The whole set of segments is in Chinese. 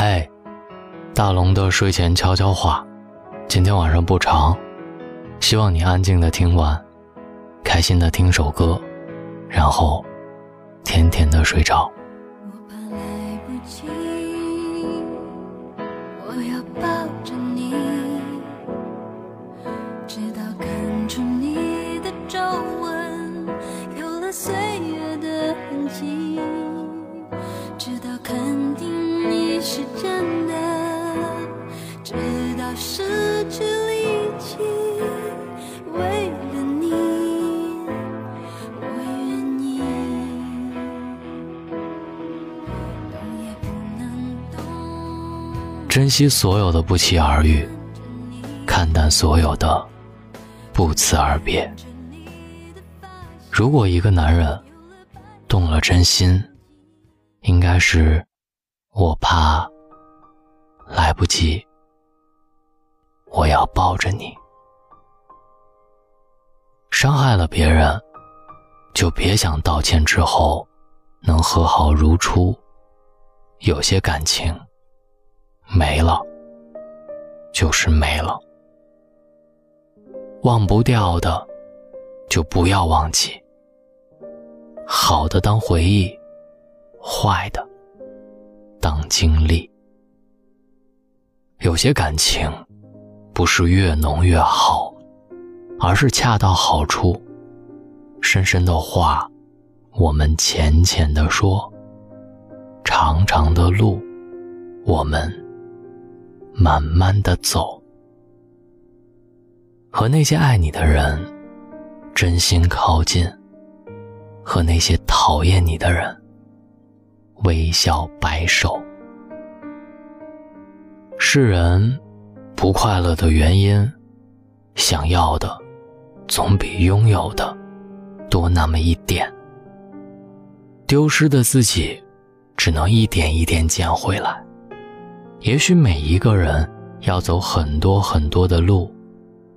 嗨，大龙的睡前悄悄话，今天晚上不长，希望你安静的听完，开心的听首歌，然后甜甜的睡着。我怕来不及，是真的，直到失去力气，为了你，我。珍惜所有的不期而遇，看淡所有的不辞而别。如果一个男人动了真心，应该是我怕来不及，我要抱着你。伤害了别人，就别想道歉之后能和好如初。有些感情没了，就是没了。忘不掉的，就不要忘记。好的当回忆，坏的当经历。有些感情不是越浓越好，而是恰到好处。深深的话，我们浅浅的说；长长的路，我们慢慢的走。和那些爱你的人真心靠近。和那些讨厌你的人微笑摆手。世人不快乐的原因，想要的总比拥有的多那么一点。丢失的自己，只能一点一点捡回来。也许每一个人要走很多很多的路，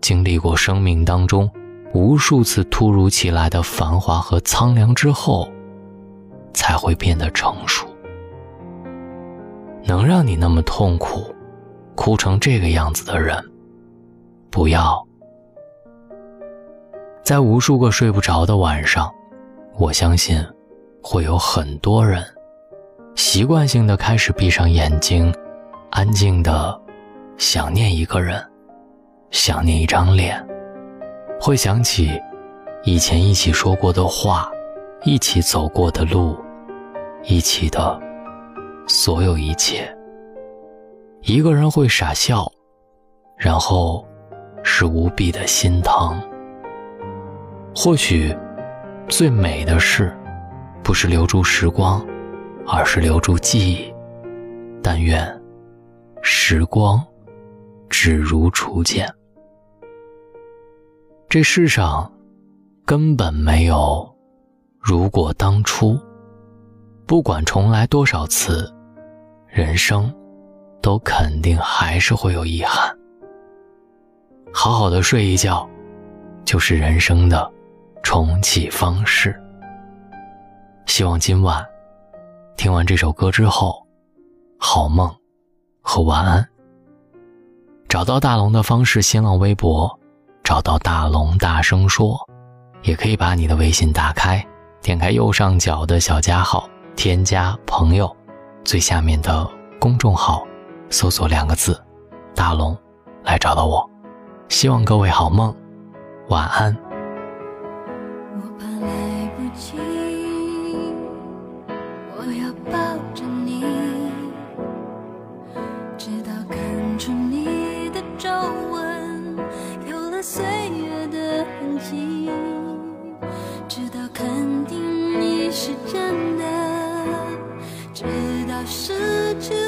经历过生命当中。无数次突如其来的繁华和苍凉之后，才会变得成熟。能让你那么痛苦、哭成这个样子的人，不要。在无数个睡不着的晚上，我相信，会有很多人，习惯性的开始闭上眼睛，安静的想念一个人，想念一张脸。会想起以前一起说过的话，一起走过的路，一起的所有一切。一个人会傻笑，然后是无比的心疼。或许最美的事，不是留住时光，而是留住记忆。但愿时光只如初见。这世上根本没有如果当初，不管重来多少次，人生都肯定还是会有遗憾。好好的睡一觉，就是人生的重启方式。希望今晚听完这首歌之后，好梦和晚安。找到大龙的方式：新浪微博。找到大龙，大声说，也可以把你的微信打开，点开右上角的小加号，添加朋友，最下面的公众号，搜索两个字“大龙”，来找到我。希望各位好梦，晚安。是真的，直到失去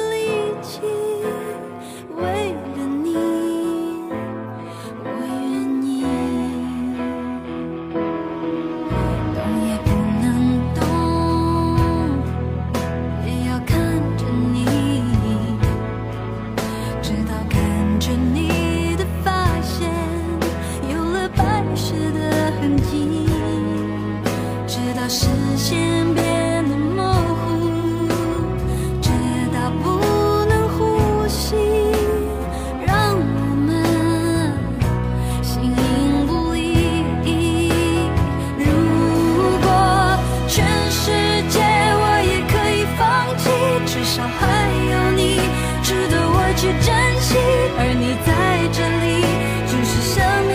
至少还有你值得我去珍惜。而你在这里就是生命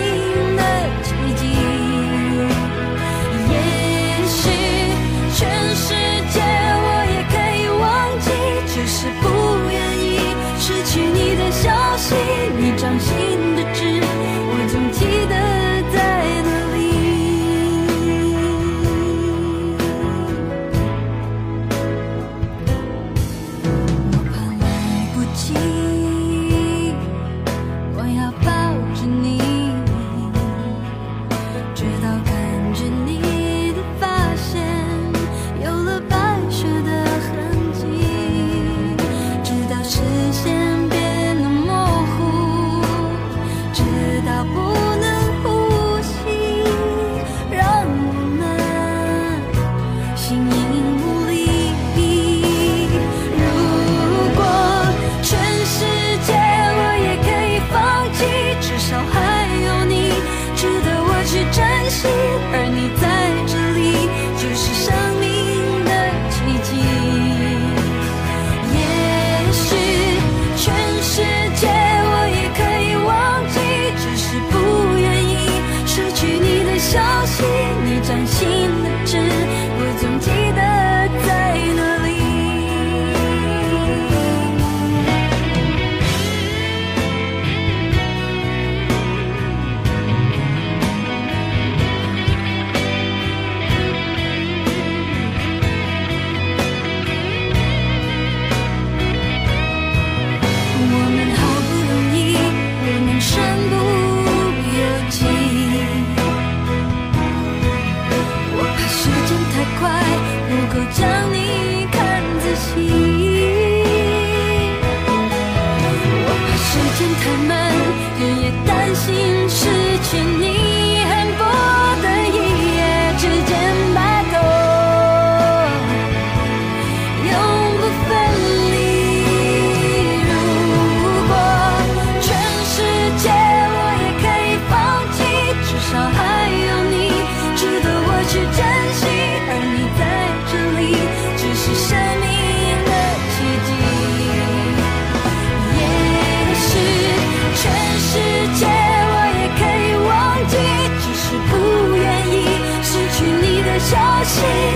的奇迹。也许全世界我也可以忘记只是不愿意失去你的消息。你掌心心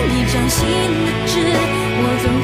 你掌心的痣，我总。